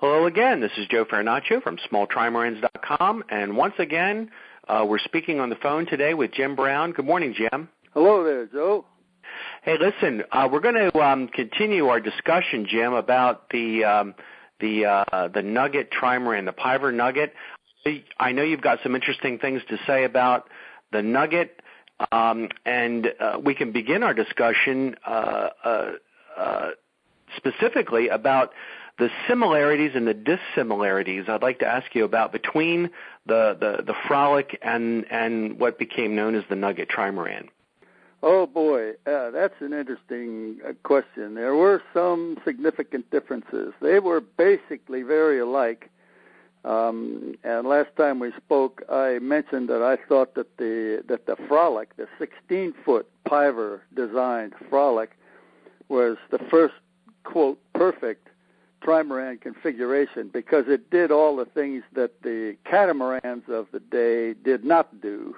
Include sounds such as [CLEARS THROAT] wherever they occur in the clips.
Hello again. This is Joe Farinaccio from smalltrimarans.com, and once again, uh, we're speaking on the phone today with Jim Brown. Good morning, Jim. Hello there, Joe. Hey, listen, uh, we're going to um, continue our discussion, Jim, about the um, the uh, the Nugget trimaran, the Piver Nugget. I know you've got some interesting things to say about the Nugget, um, and uh, we can begin our discussion uh, uh, uh specifically about the similarities and the dissimilarities I'd like to ask you about between the, the, the Frolic and, and what became known as the Nugget Trimaran. Oh boy, uh, that's an interesting uh, question. There were some significant differences. They were basically very alike. Um, and last time we spoke, I mentioned that I thought that the that the Frolic, the 16 foot Piver designed Frolic, was the first quote perfect trimaran configuration because it did all the things that the catamarans of the day did not do.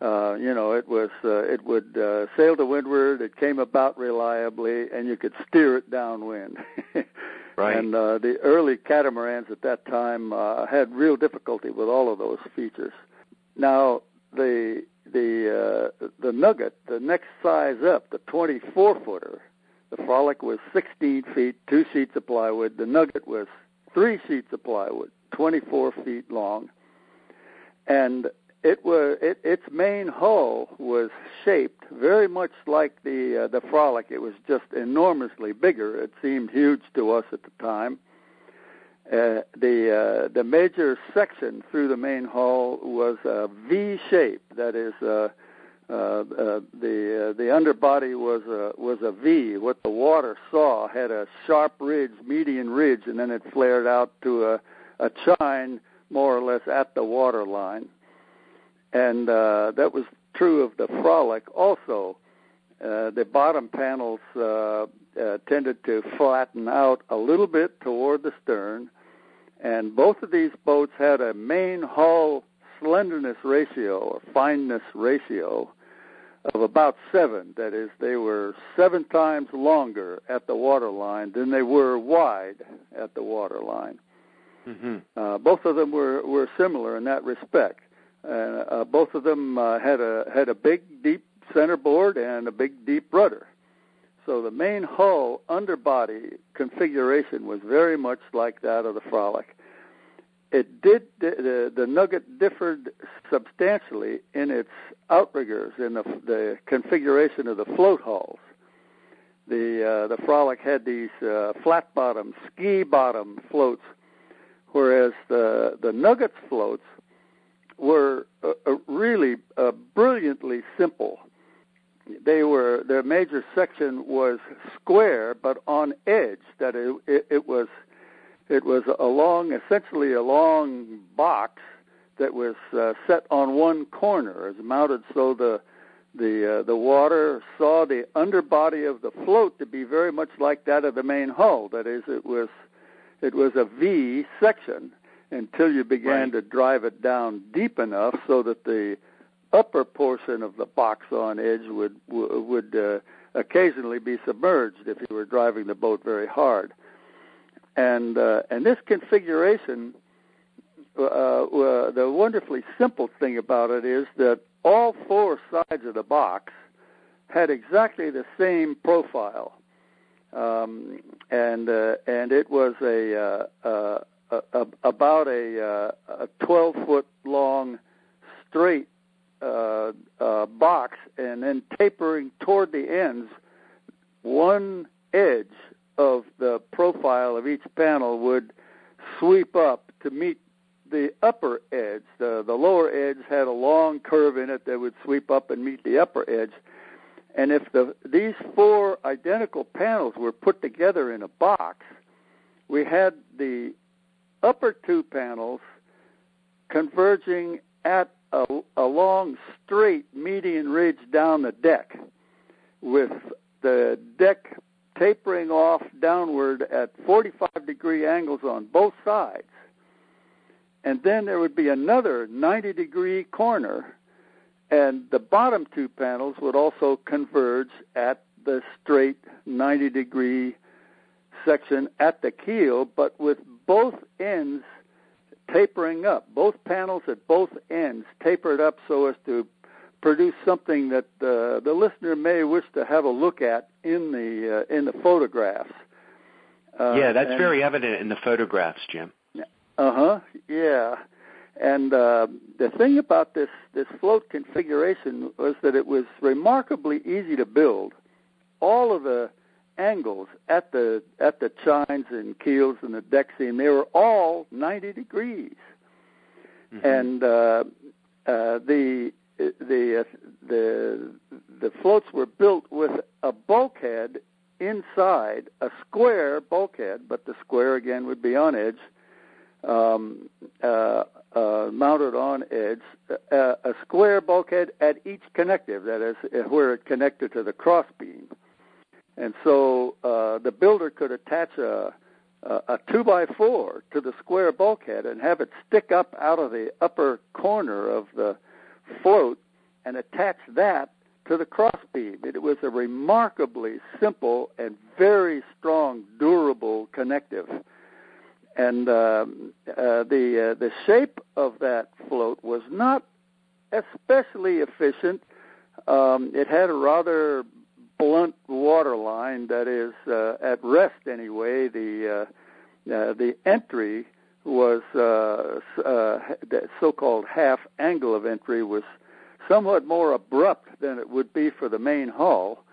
Uh, you know, it was uh, it would uh, sail to windward. It came about reliably, and you could steer it downwind. [LAUGHS] right. And uh, the early catamarans at that time uh, had real difficulty with all of those features. Now the the uh, the Nugget, the next size up, the 24 footer, the Frolic was 16 feet, two sheets of plywood. The Nugget was three sheets of plywood, 24 feet long, and it was it, its main hull was shaped very much like the uh, the Frolic. It was just enormously bigger. It seemed huge to us at the time. Uh, the uh, the major section through the main hull was a V shape. That is. Uh, uh, the uh, the underbody was a was a V. What the water saw had a sharp ridge, median ridge, and then it flared out to a a chine more or less at the water line. And uh, that was true of the Frolic also. Uh, the bottom panels uh, uh, tended to flatten out a little bit toward the stern, and both of these boats had a main hull slenderness ratio or fineness ratio of about seven. That is, they were seven times longer at the waterline than they were wide at the waterline. Mm-hmm. Uh, both of them were, were similar in that respect. Uh, uh, both of them uh, had a had a big deep centerboard and a big deep rudder. So the main hull underbody configuration was very much like that of the Frolic it did the, the Nugget differed substantially in its outriggers in the, the configuration of the float hulls. The uh, the Frolic had these uh, flat bottom ski bottom floats, whereas the the Nuggets floats were uh, uh, really uh, brilliantly simple. They were their major section was square but on edge. That it, it, it was it was a long, essentially a long box that was uh, set on one corner, as mounted so the the uh, the water saw the underbody of the float to be very much like that of the main hull. That is, it was it was a V section until you began right. to drive it down deep enough so that the upper portion of the box on edge would would uh, occasionally be submerged if you were driving the boat very hard and uh, and this configuration, uh, uh, the wonderfully simple thing about it is that all four sides of the box had exactly the same profile, um, and uh, and it was a, uh, uh, a about a, a 12 foot long straight box, and then tapering toward the ends, one edge of the profile of each panel would sweep up to meet the upper edge. The, the lower edge had a long curve in it that would sweep up and meet the upper edge. And if the, these four identical panels were put together in a box, we had the upper two panels converging at a, a long straight median ridge down the deck with the deck tapering off downward at 45 degree angles on both sides. And then there would be another 90 degree corner, and the bottom two panels would also converge at the straight 90 degree section at the keel, but with both ends tapering up, both panels at both ends tapered up so as to produce something that uh, the listener may wish to have a look at in the uh, in the photographs. Uh, yeah, that's and, very evident in the photographs, Jim. Uh huh. Yeah. And uh, the thing about this this float configuration was that it was remarkably easy to build. All of the angles at the at the chines and keels and the deck seam they were all 90 degrees. Mm-hmm. And uh, uh, the the the the floats were built with a bulkhead inside a square bulkhead, but the square again would be on edge, um, uh, uh, mounted on edge, uh, a square bulkhead at each connective, that is, uh, where it connected to the crossbeam. And so uh, the builder could attach a, a, a two by four to the square bulkhead and have it stick up out of the upper corner of the float and attach that to the crossbeam. It was a remarkably simple and very strong, durable connective. And uh, uh, the uh, the shape of that float was not especially efficient. Um, it had a rather blunt water line that is uh, at rest anyway. The uh, the entry was uh, uh, the so-called half angle of entry was somewhat more abrupt than it would be for the main hull,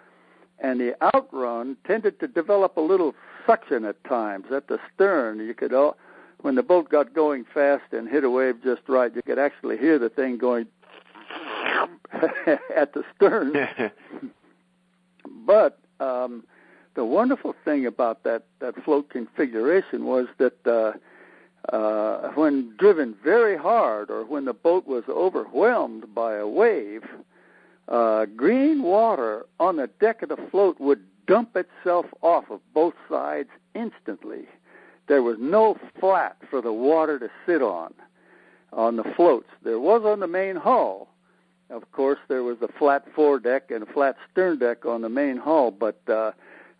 and the outrun tended to develop a little suction at times at the stern. You could, uh, when the boat got going fast and hit a wave just right, you could actually hear the thing going [LAUGHS] at the stern. [LAUGHS] but um, the wonderful thing about that that float configuration was that. Uh, uh, when driven very hard or when the boat was overwhelmed by a wave, uh, green water on the deck of the float would dump itself off of both sides instantly. There was no flat for the water to sit on on the floats. There was on the main hull. Of course, there was a flat foredeck and a flat stern deck on the main hull, but uh,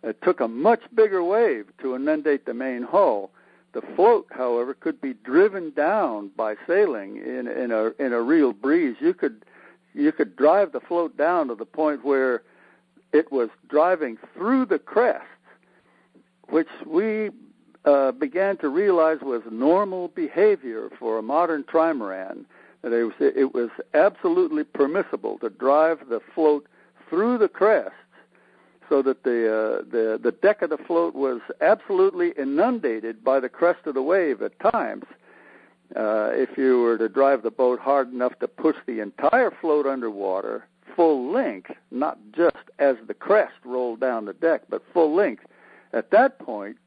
it took a much bigger wave to inundate the main hull the float, however, could be driven down by sailing in, in a in a real breeze. You could you could drive the float down to the point where it was driving through the crest, which we uh, began to realize was normal behavior for a modern trimaran. That it was it was absolutely permissible to drive the float through the crest so that the uh, the the deck of the float was absolutely inundated by the crest of the wave at times. Uh, if you were to drive the boat hard enough to push the entire float underwater full length, not just as the crest rolled down the deck, but full length, at that point,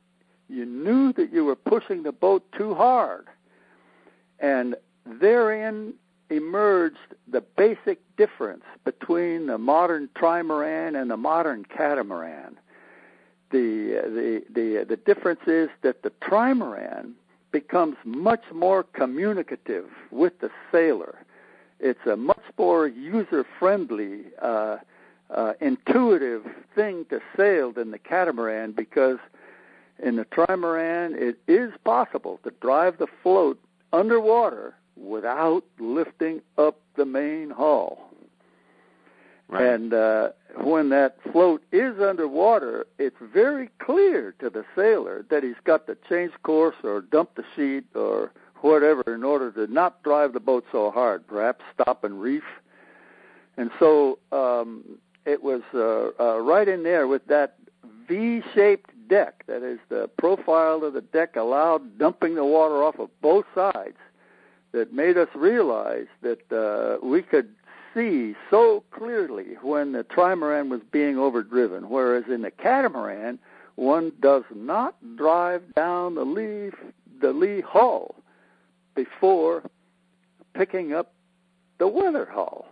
you knew that you were pushing the boat too hard. And therein emerged the basic difference between the modern trimaran and the modern catamaran. The, the, the, the difference is that the trimaran becomes much more communicative with the sailor. It's a much more user friendly, uh, uh, intuitive thing to sail than the catamaran because in the trimaran it is possible to drive the float underwater without lifting up the main hull. Right. And uh, when that float is underwater, it's very clear to the sailor that he's got to change course or dump the sheet or whatever in order to not drive the boat so hard, perhaps stop and reef. And so um, it was uh, uh, right in there with that V-shaped deck. That is, the profile of the deck allowed dumping the water off of both sides that made us realize that uh, we could see so clearly when the trimaran was being overdriven, whereas in the catamaran, one does not drive down the lee the lee hull before picking up the weather hull,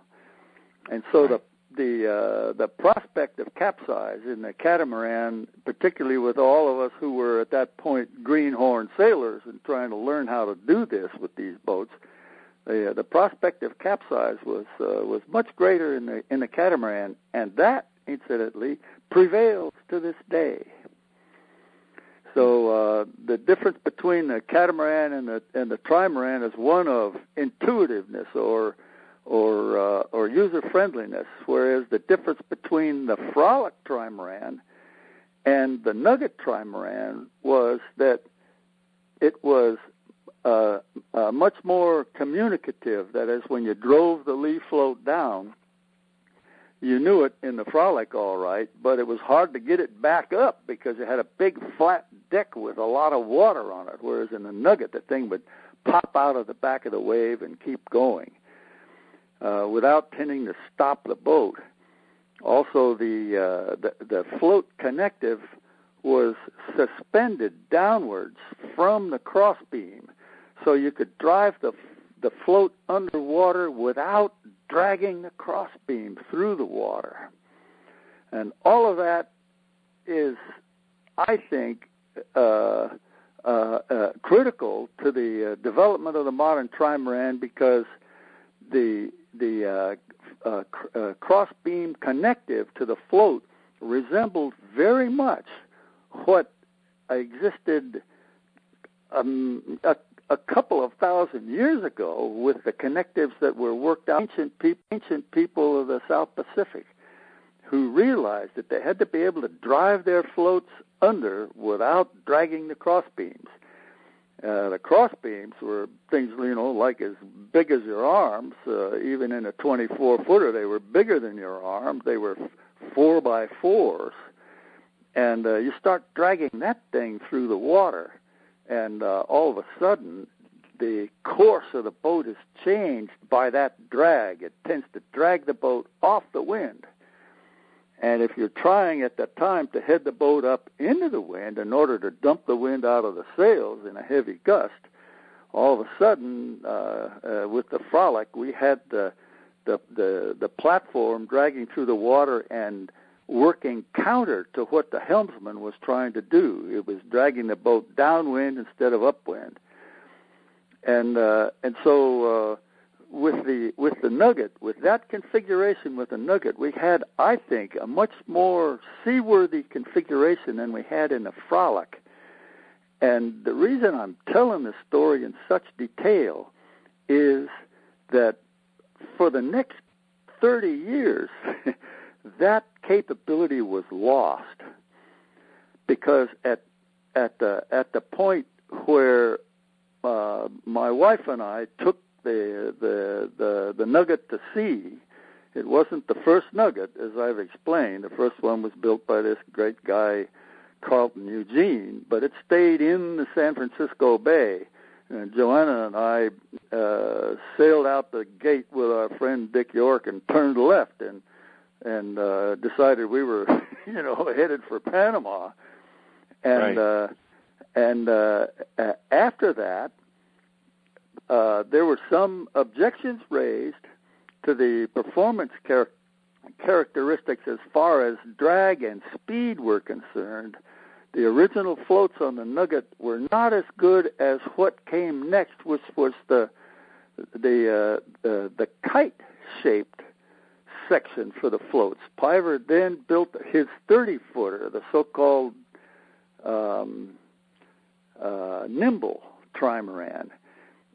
and so the the uh, the prospect of capsize in the catamaran, particularly with all of us who were at that point greenhorn sailors and trying to learn how to do this with these boats, the uh, the prospect of capsize was uh, was much greater in the in the catamaran, and that incidentally prevails to this day. So uh, the difference between the catamaran and the and the trimaran is one of intuitiveness or or uh, or user friendliness, whereas the difference between the frolic trimaran and the nugget trimaran was that it was uh, uh, much more communicative. That is, when you drove the lee float down, you knew it in the frolic all right, but it was hard to get it back up because it had a big flat deck with a lot of water on it. Whereas in the nugget, the thing would pop out of the back of the wave and keep going uh, without tending to stop the boat. Also, the, uh, the the float connective was suspended downwards from the crossbeam, so you could drive the the float underwater without dragging the crossbeam through the water. And all of that is, I think, uh, uh, uh, critical to the uh, development of the modern trimaran because the the uh, uh, cr- uh, crossbeam connective to the float resembled very much what existed um, a, a couple of thousand years ago with the connectives that were worked out ancient ancient people of the South Pacific who realized that they had to be able to drive their floats under without dragging the crossbeams. Uh, the crossbeams were things, you know, like as big as your arms. Uh, even in a 24 footer, they were bigger than your arm. They were four by fours, and uh, you start dragging that thing through the water and uh, all of a sudden the course of the boat is changed by that drag. It tends to drag the boat off the wind. And if you're trying at that time to head the boat up into the wind in order to dump the wind out of the sails in a heavy gust, all of a sudden, uh, uh, with the frolic, we had the, the the the platform dragging through the water and working counter to what the helmsman was trying to do. It was dragging the boat downwind instead of upwind. And uh, and so uh, with the with the Nugget, with that configuration with the Nugget, we had, I think, a much more seaworthy configuration than we had in the Frolic. And the reason I'm telling this story in such detail is that for the next 30 years, [LAUGHS] that capability was lost because at at the at the point where uh, my wife and I took the the the the nugget to sea, it wasn't the first nugget, as I've explained. The first one was built by this great guy Carlton Eugene, but it stayed in the San Francisco Bay. And Joanna and I uh, sailed out the gate with our friend Dick York and turned left and and uh, decided we were, [LAUGHS] you know, headed for Panama. And right. uh, and uh, after that, uh, there were some objections raised to the performance char- characteristics as far as drag and speed were concerned. The original floats on the Nugget were not as good as what came next, which was the the uh, the, kite shaped section for the floats. Piver then built his 30 footer, the so called um, uh, nimble trimaran.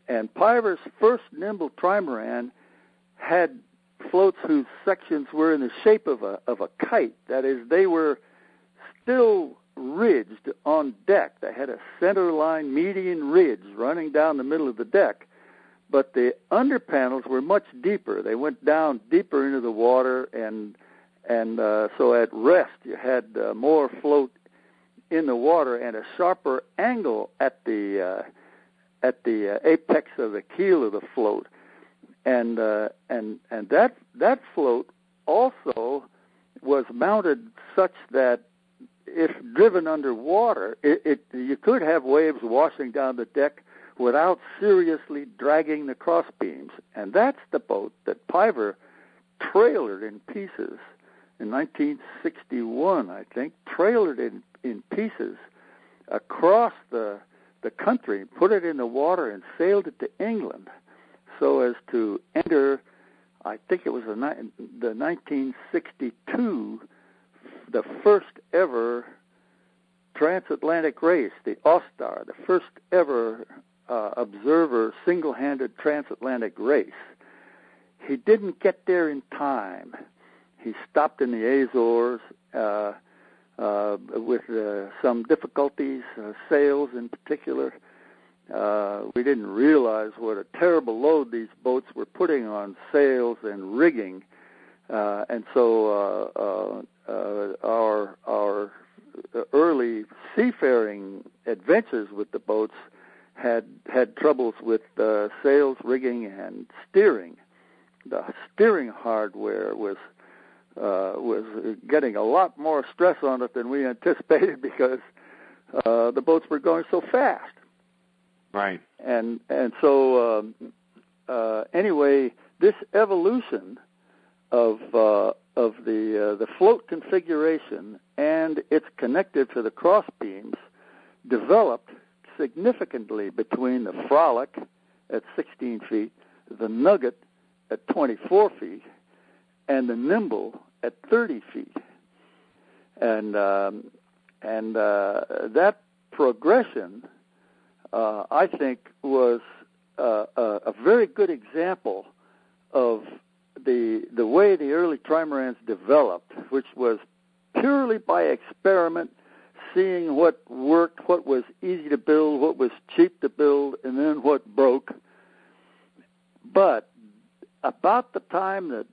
And Piver's first nimble trimaran had floats whose sections were in the shape of a of a kite. That is, they were still ridged on deck. They had a center line median ridge running down the middle of the deck but the under panels were much deeper. They went down deeper into the water, and and uh, so at rest you had uh, more float in the water and a sharper angle at the uh, at the uh, apex of the keel of the float, and uh, and and that that float also was mounted such that if driven underwater, it, it you could have waves washing down the deck without seriously dragging the crossbeams. And that's the boat that Piver trailered in pieces in 1961, I think, trailered in, in pieces across the the country, put it in the water, and sailed it to England, so as to enter. I think it was the, the 1962, the first ever transatlantic race, the OSTAR, the first ever uh, observer single-handed transatlantic race. He didn't get there in time. He stopped in the Azores uh, uh, with uh, some difficulties, uh, sails in particular. Uh, we didn't realize what a terrible load these boats were putting on sails and rigging, uh, and so uh, uh, uh, our our early seafaring adventures with the boats had had troubles with uh, sails, rigging, and steering. The steering hardware was was getting a lot more stress on it than we anticipated [LAUGHS] because uh, the boats were going so fast. Right. And and so um, uh, anyway, this evolution of uh, of the uh, the float configuration and its connected to the cross beams developed significantly between the Frolic at 16 feet, the Nugget at 24 feet, and the Nimble at 30 feet. And um, and uh, that progression, uh, I think, was uh, a, a very good example of the the way the early trimarans developed, which was purely by experiment, seeing what worked, what was easy to build, what was cheap to build, and then what broke. But about the time that,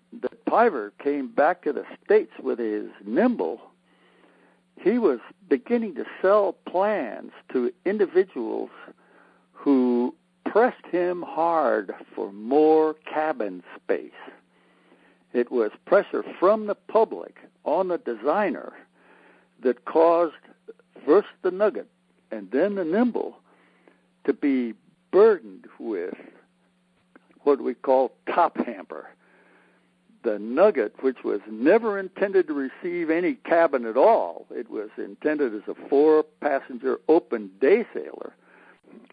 Piver came back to the States with his Nimble, he was beginning to sell plans to individuals who pressed him hard for more cabin space. It was pressure from the public on the designer that caused first the Nugget and then the Nimble to be burdened with what we call top hamper. The Nugget, which was never intended to receive any cabin at all, it was intended as a four passenger open day sailor.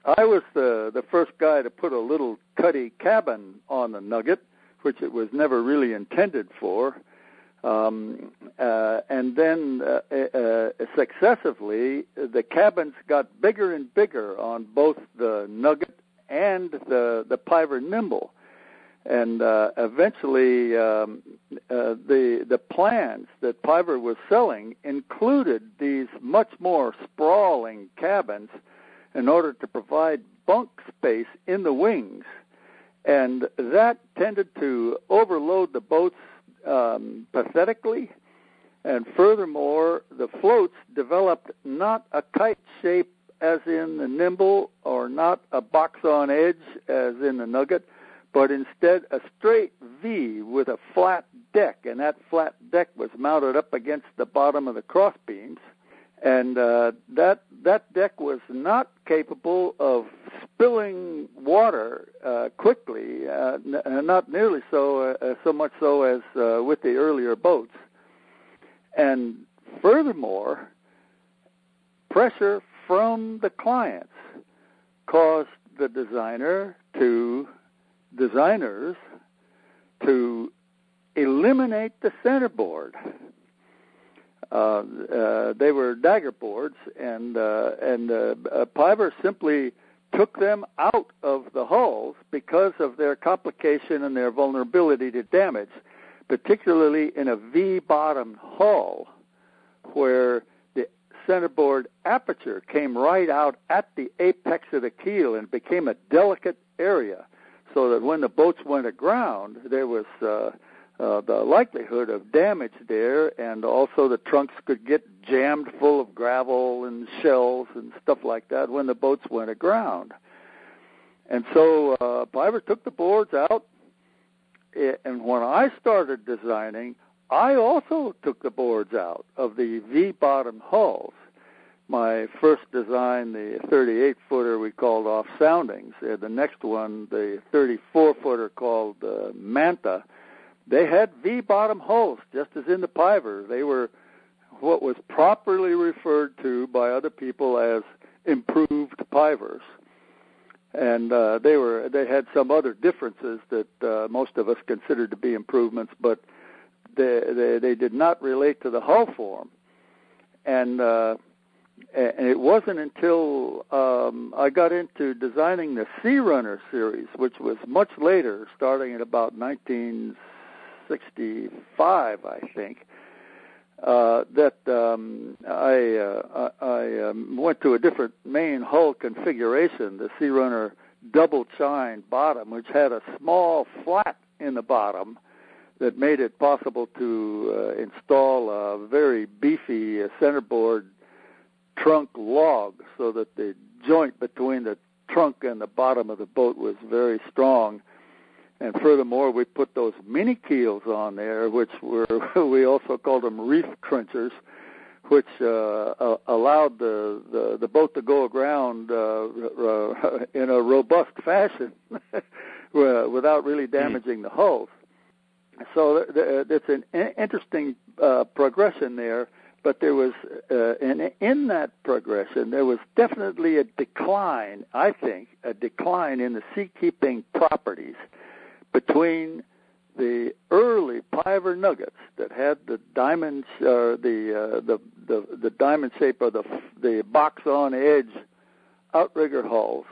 I was the the first guy to put a little cuddy cabin on the Nugget, which it was never really intended for. Um, uh, and then uh, uh, successively, the cabins got bigger and bigger on both the Nugget and the the Piver Nimble, and uh, eventually um, uh, the the plans that Piver was selling included these much more sprawling cabins in order to provide bunk space in the wings, and that tended to overload the boats um, pathetically. And furthermore, the floats developed not a kite shape as in the nimble or not a box on edge as in the nugget, but instead a straight V with a flat deck, and that flat deck was mounted up against the bottom of the cross beams, and uh, that that deck was not capable of spilling water uh, quickly, uh, n- not nearly so uh, so much so as uh, with the earlier boats, and furthermore, pressure from the clients caused the designer to designers to eliminate the centerboard. Uh, uh, they were dagger boards, and uh, and uh, uh, Piver simply took them out of the hulls because of their complication and their vulnerability to damage, particularly in a V-bottom hull, where the centerboard aperture came right out at the apex of the keel and became a delicate area so that when the boats went aground there was uh, uh, the likelihood of damage there and also the trunks could get jammed full of gravel and shells and stuff like that when the boats went aground and so uh, took the boards out and when I started designing I also took the boards out of the V bottom hulls. My first design, the 38 footer, we called off soundings. Uh, the next one, the 34 footer called uh, Manta, they had V bottom hulls, just as in the Piver. They were what was properly referred to by other people as improved Pivers. And uh, they were they had some other differences that uh, most of us considered to be improvements, but they, they, they did not relate to the hull form. And uh, and it wasn't until um, I got into designing the Searunner series, which was much later, starting at about 1965, I think, uh, that um, I uh, I um, went to a different main hull configuration, the Searunner double chine bottom, which had a small flat in the bottom that made it possible to uh, install a very beefy uh, centerboard trunk log so that the joint between the trunk and the bottom of the boat was very strong. And furthermore, we put those mini keels on there, which were [LAUGHS] we also called them reef trenchers, which uh, allowed the, the the boat to go aground uh, uh, [LAUGHS] in a robust fashion [LAUGHS] without really damaging the hulls. So it's an interesting uh, progression there but there was uh, in in that progression there was definitely a decline i think a decline in the seakeeping properties between the early piver nuggets that had the diamonds uh, the, uh, the the the diamond shape of the the box on edge outrigger hulls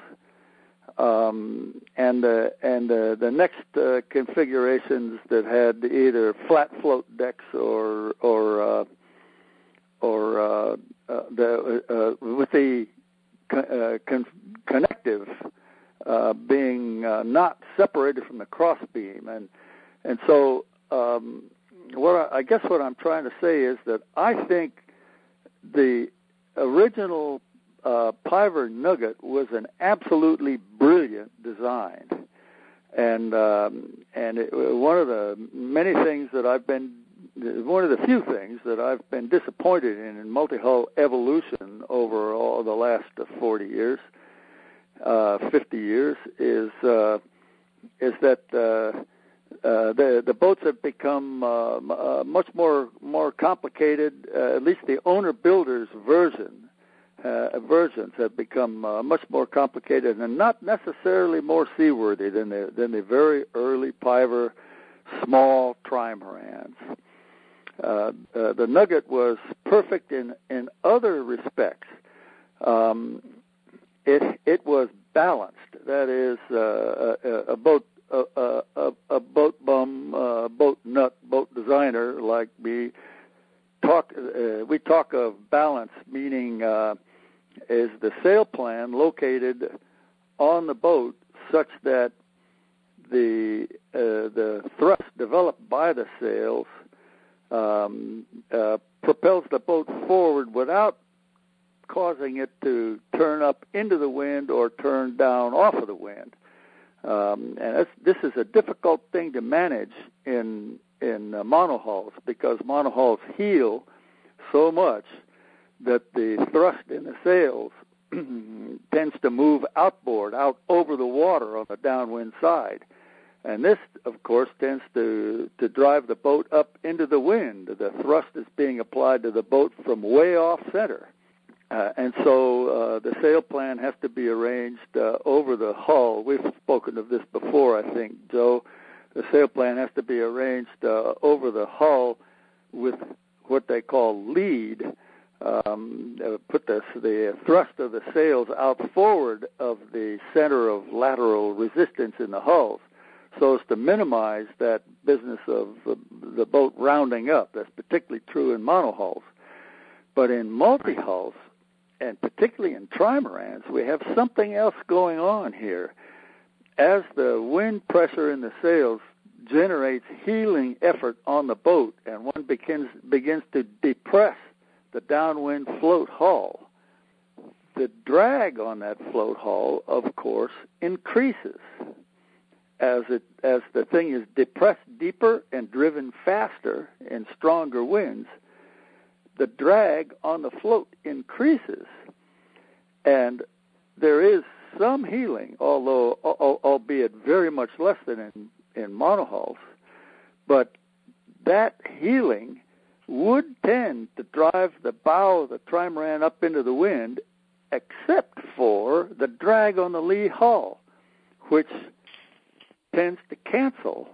um, and the and the, the next uh, configurations that had either flat float decks or or uh, or uh, uh, the uh, with the con- connective being not separated from the cross beam, and and so um, what I, I guess what I'm trying to say is that I think the original uh, Piver Nugget was an absolutely brilliant design, and um, and it, one of the many things that I've been one of the few things that I've been disappointed in in multi-hull evolution over all the last 40 years, uh, 50 years, is uh, is that uh, uh, the the boats have become uh, uh, much more more complicated. Uh, at least the owner builders version uh, versions have become uh, much more complicated and not necessarily more seaworthy than the than the very early Piver small trimarans. Uh, uh, the Nugget was perfect in in other respects. Um, it it was balanced. That is, uh, a, a boat a, a, a boat bum, uh, boat nut, boat designer like me talk. Uh, we talk of balance, meaning uh, is the sail plan located on the boat such that the uh, the thrust developed by the sails um, uh, propels the boat forward without causing it to turn up into the wind or turn down off of the wind. Um, and this is a difficult thing to manage in in uh, monohulls because monohulls heel so much that the thrust in the sails [CLEARS THROAT] tends to move outboard, out over the water on the downwind side. And this, of course, tends to, to drive the boat up into the wind. The thrust is being applied to the boat from way off center. Uh, and so uh, the sail plan has to be arranged uh, over the hull. We've spoken of this before, I think, Joe. The sail plan has to be arranged uh, over the hull with what they call lead. Um, uh, put the, the thrust of the sails out forward of the center of lateral resistance in the hulls so as to minimize that business of the, the boat rounding up. That's particularly true in monohulls. But in multi-hulls, and particularly in trimarans, we have something else going on here. As the wind pressure in the sails generates heeling effort on the boat, and one begins begins to depress the downwind float hull, the drag on that float hull, of course, increases as it as the thing is depressed deeper and driven faster in stronger winds, the drag on the float increases, and there is some heeling, although albeit very much less than in in monohulls, but that heeling would tend to drive the bow of the trimaran up into the wind, except for the drag on the lee hull, which tends to cancel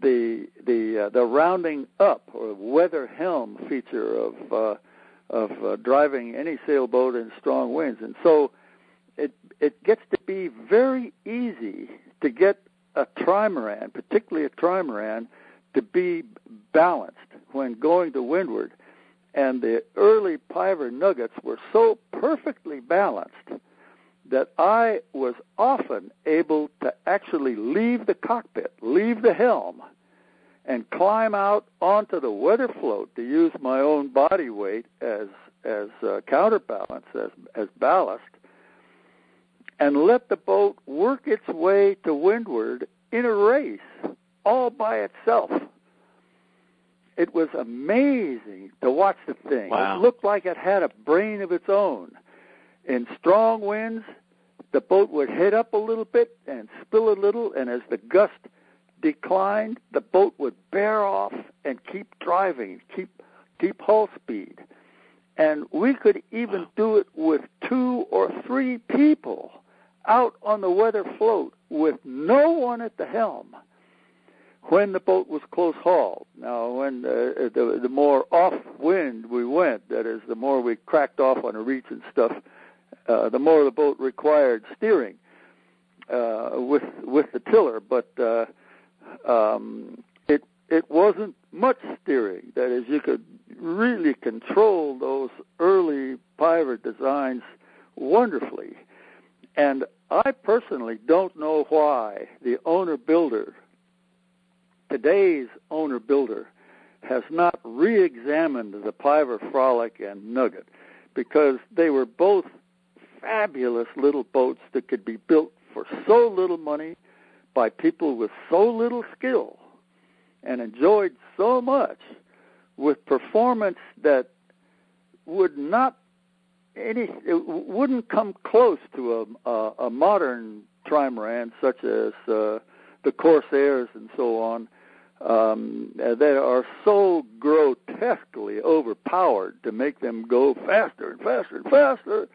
the the uh, the rounding up or weather helm feature of uh, of uh, driving any sailboat in strong winds, and so it it gets to be very easy to get a trimaran, particularly a trimaran, to be balanced when going to windward. And the early Piver Nuggets were so perfectly balanced that I was often able to actually leave the cockpit, leave the helm, and climb out onto the weather float to use my own body weight as as uh, counterbalance, as as ballast, and let the boat work its way to windward in a race all by itself. It was amazing to watch the thing. Wow. It looked like it had a brain of its own. In strong winds, the boat would head up a little bit and spill a little, and as the gust declined, the boat would bear off and keep driving, keep keep hull speed. And we could even do it with two or three people out on the weather float with no one at the helm when the boat was close hauled. Now, when uh, the, the more off wind we went, that is, the more we cracked off on a reach and stuff, uh, the more the boat required steering uh, with with the tiller. But uh, um, it it wasn't much steering. That is, you could really control those early Piver designs wonderfully. And I personally don't know why the owner builder, today's owner builder, has not re examined the Piver Frolic and Nugget because they were both fabulous little boats that could be built for so little money by people with so little skill and enjoyed so much with performance that would not any it wouldn't come close to a a, a modern trimaran such as uh, the Corsairs and so on um, that are so grotesquely overpowered to make them go faster and faster and faster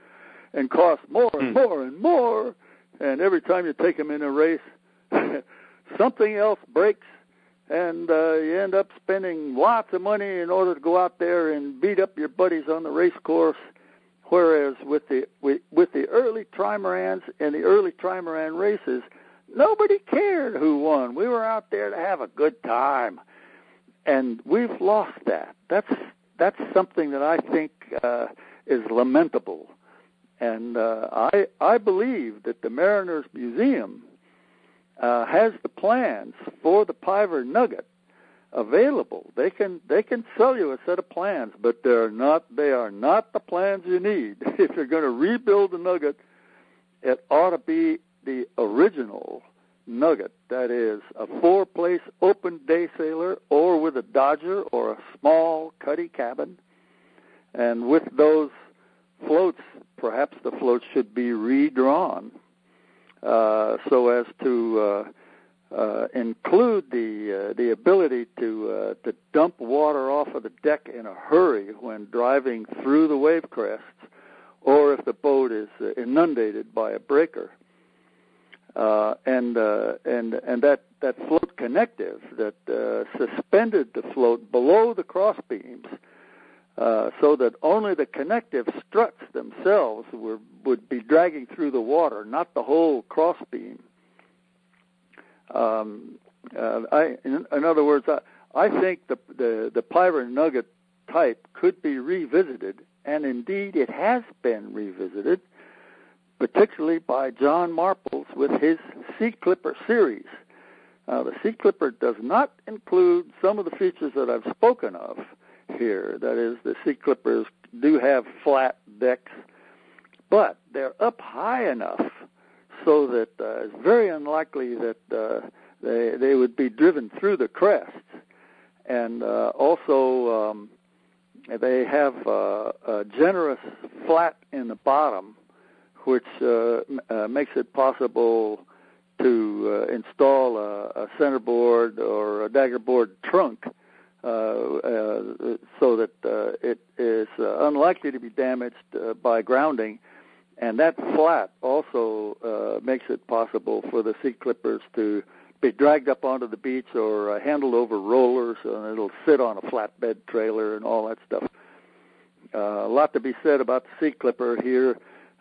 and cost more and Hmm. more and more. And every time you take them in a race, [LAUGHS] something else breaks, and uh, you end up spending lots of money in order to go out there and beat up your buddies on the race course. Whereas with the with, with the early trimarans and the early trimaran races, nobody cared who won. We were out there to have a good time, and we've lost that. That's that's something that I think uh, is lamentable, and uh, I I believe that the Mariners Museum uh, has the plans for the Piver Nugget available. They can they can sell you a set of plans, but they're not they are not the plans you need. [LAUGHS] If you're going to rebuild the Nugget, it ought to be the original Nugget. That is a four-place open day sailor, or with a Dodger or a small cuddy cabin, and with those floats, perhaps the floats should be redrawn uh, so as to uh, uh, include the uh, the ability to to dump water off of the deck in a hurry when driving through the wave crests, or if the boat is inundated by a breaker. Uh, and uh, and and that that float connective that uh, suspended the float below the cross beams, uh, so that only the connective struts themselves were would be dragging through the water, not the whole crossbeam. Um, uh, I, in, in other words, I, I think the the the Nugget type could be revisited, and indeed it has been revisited, particularly by John Marples with his Seaclipper series. Uh, the Seaclipper does not include some of the features that I've spoken of here. That is, the Seaclippers do have flat decks, but they're up high enough so that uh, it's very unlikely that uh, they they would be driven through the crests, and uh, also um, they have uh, a generous flat in the bottom, which uh, uh, makes it possible to uh, install a, a centerboard or a daggerboard trunk. Uh, uh, so that uh, it is unlikely to be damaged by grounding, and that flat also makes it possible for the seaclippers to be dragged up onto the beach or handled over rollers, and it'll sit on a flatbed trailer and all that stuff. A lot to be said about the Seaclipper here.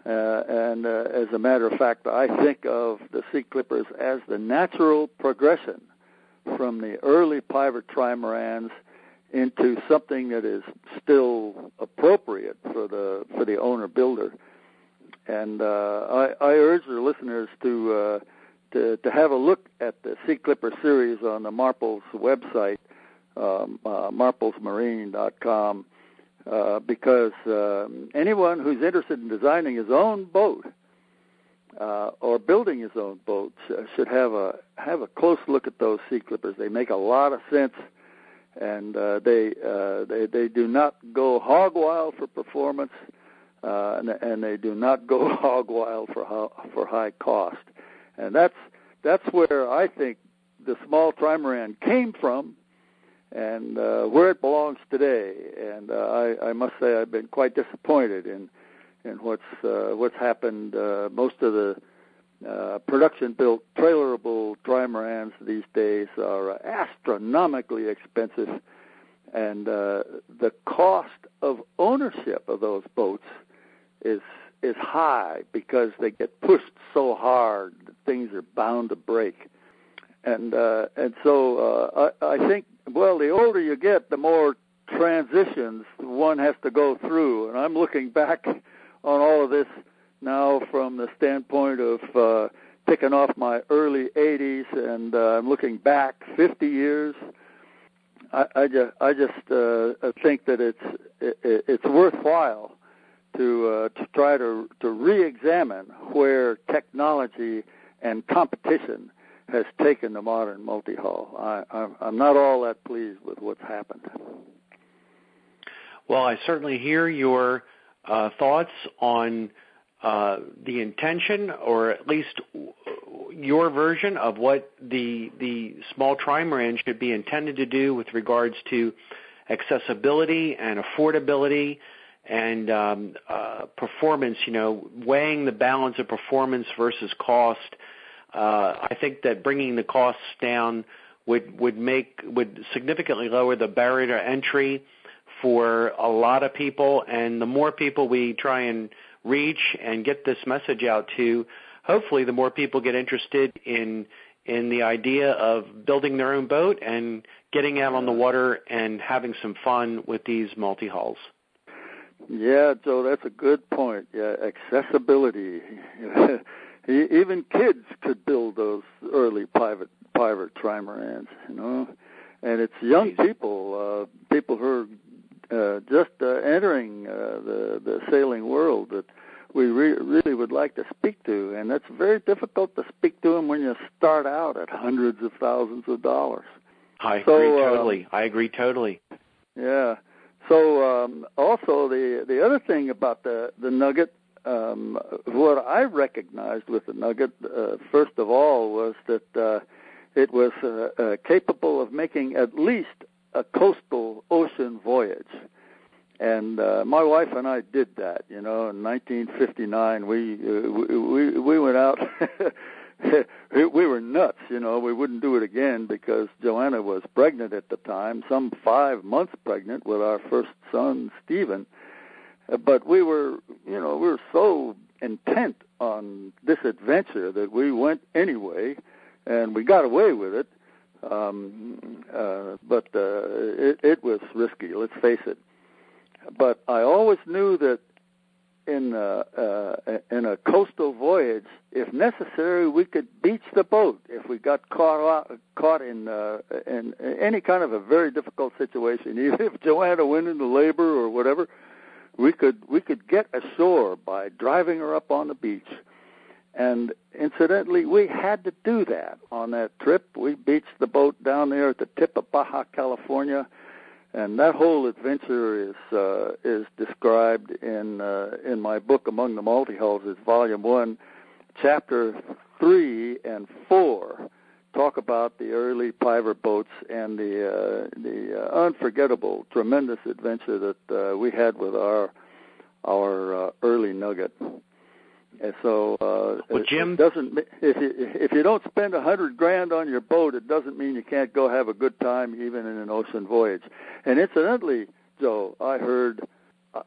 Uh, and uh, as a matter of fact, I think of the Seaclippers as the natural progression from the early Piver trimarans into something that is still appropriate for the for the owner builder. And uh, I, I urge the listeners to uh, to to have a look at the Seaclipper series on the Marples website, um, uh, marplesmarine.com, uh, because um, anyone who's interested in designing his own boat uh, or building his own boat should have a have a close look at those Seaclippers. They make a lot of sense and uh, they uh, they they do not go hog wild for performance, uh, and, and they do not go [LAUGHS] hog wild for for high cost, and that's that's where I think the small trimaran came from, and uh, where it belongs today. And uh, I, I must say I've been quite disappointed in in what's uh, what's happened. Uh, most of the uh, production built trailerable trimarans these days are astronomically expensive, and uh, the cost of ownership of those boats is is high because they get pushed so hard that things are bound to break. And uh, and so uh, I, I think well, the older you get, the more transitions one has to go through. And I'm looking back on all of this now from the standpoint of uh, picking off my early 80s, and uh, I'm looking back 50 years. I, I just, I just uh, think that it's it, it's worthwhile to uh, to try to to re-examine where technology and competition has taken the modern multi-hull. I, I'm, not all that pleased with what's happened. Well, I certainly hear your uh, thoughts on uh, the intention, or at least your version of what the the small trimaran should be intended to do with regards to accessibility and affordability and um, uh, performance. You know, weighing the balance of performance versus cost. Uh, I think that bringing the costs down would would make would significantly lower the barrier to entry for a lot of people, and the more people we try and reach and get this message out to, hopefully the more people get interested in in the idea of building their own boat and getting out on the water and having some fun with these multi hulls. Yeah, Joe, that's a good point. Yeah, accessibility. [LAUGHS] Even kids could build those early Piver Piver trimarans, you know. And it's young people, uh, people who are uh, just uh, entering uh, the the sailing world that we re- really would like to speak to, and it's very difficult to speak to them when you start out at hundreds of thousands of dollars. I so, agree totally. I agree totally. Yeah. So um, also the the other thing about the the Nugget, um, what I recognized with the Nugget uh, first of all was that uh, it was uh, uh, capable of making at least a coastal ocean voyage. And uh, my wife and I did that. You know, in 1959, we uh, we we went out. [LAUGHS] we were nuts. You know, we wouldn't do it again because Joanna was pregnant at the time, some five months pregnant with our first son, Stephen. But we were, you know, we were so intent on this adventure that we went anyway, and we got away with it um, uh, but uh, it, it was risky. Let's face it. But I always knew that in uh, uh, in a coastal voyage, if necessary, we could beach the boat if we got caught caught in uh, in any kind of a very difficult situation. [LAUGHS] Even if Joanna went into labor or whatever, we could we could get ashore by driving her up on the beach and incidentally, we had to do that on that trip. We beached the boat down there at the tip of Baja California, and that whole adventure is uh, is described in uh, in my book Among the Multi Hulls. Volume one, chapter three and four. Talk about the early Piver boats and the uh, the uh, unforgettable, tremendous adventure that uh, we had with our our uh, early nugget. And so, uh, well, Jim it doesn't if you if you don't spend a hundred grand on your boat, it doesn't mean you can't go have a good time even in an ocean voyage. And incidentally, Joe, I heard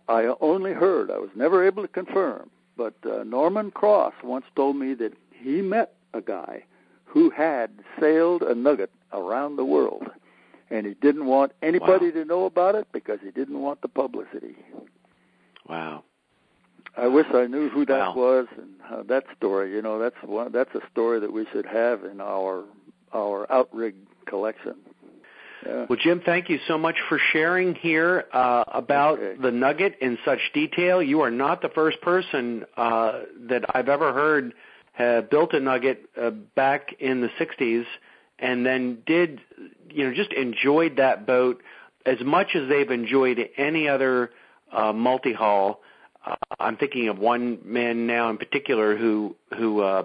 I only heard. I was never able to confirm. But uh, Norman Cross once told me that he met a guy who had sailed a nugget around the world, and he didn't want anybody wow. to know about it because he didn't want the publicity. Wow. I wish I knew who that wow. was and uh, that story. You know, that's one. That's a story that we should have in our our outrig collection. Yeah. Well, Jim, thank you so much for sharing here uh, about okay. the nugget in such detail. You are not the first person uh, that I've ever heard have built a nugget uh, back in the 60s and then did, you know, just enjoyed that boat as much as they've enjoyed any other uh, multi-hull. Uh, I'm thinking of one man now in particular who who uh,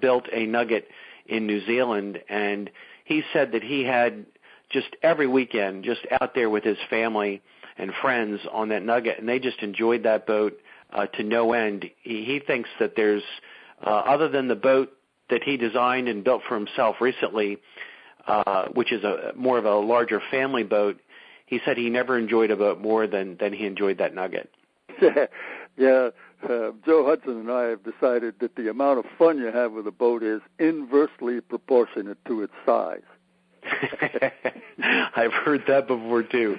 built a nugget in New Zealand, and he said that he had just every weekend just out there with his family and friends on that nugget, and they just enjoyed that boat uh, to no end. He, he thinks that there's uh, other than the boat that he designed and built for himself recently, uh, which is a more of a larger family boat. He said he never enjoyed a boat more than than he enjoyed that nugget. [LAUGHS] yeah, uh, Joe Hudson and I have decided that the amount of fun you have with a boat is inversely proportionate to its size. [LAUGHS] I've heard that before too.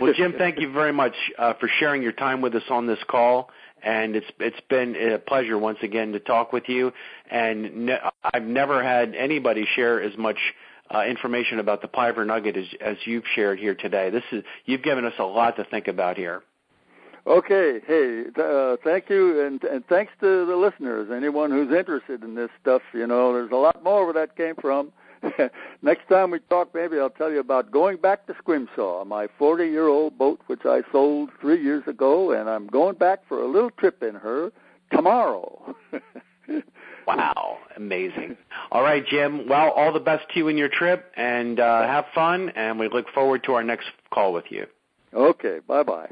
Well, Jim, thank you very much uh, for sharing your time with us on this call, and it's it's been a pleasure once again to talk with you. And ne- I've never had anybody share as much uh, information about the Piver Nugget as, as you've shared here today. This is you've given us a lot to think about here. Okay, hey, uh, thank you, and, and thanks to the listeners. Anyone who's interested in this stuff, you know, there's a lot more where that came from. [LAUGHS] Next time we talk, maybe I'll tell you about going back to Scrimshaw, my 40-year-old boat, which I sold three years ago, and I'm going back for a little trip in her tomorrow. [LAUGHS] wow, amazing! All right, Jim. Well, all the best to you in your trip, and uh, have fun. And we look forward to our next call with you. Okay, bye bye.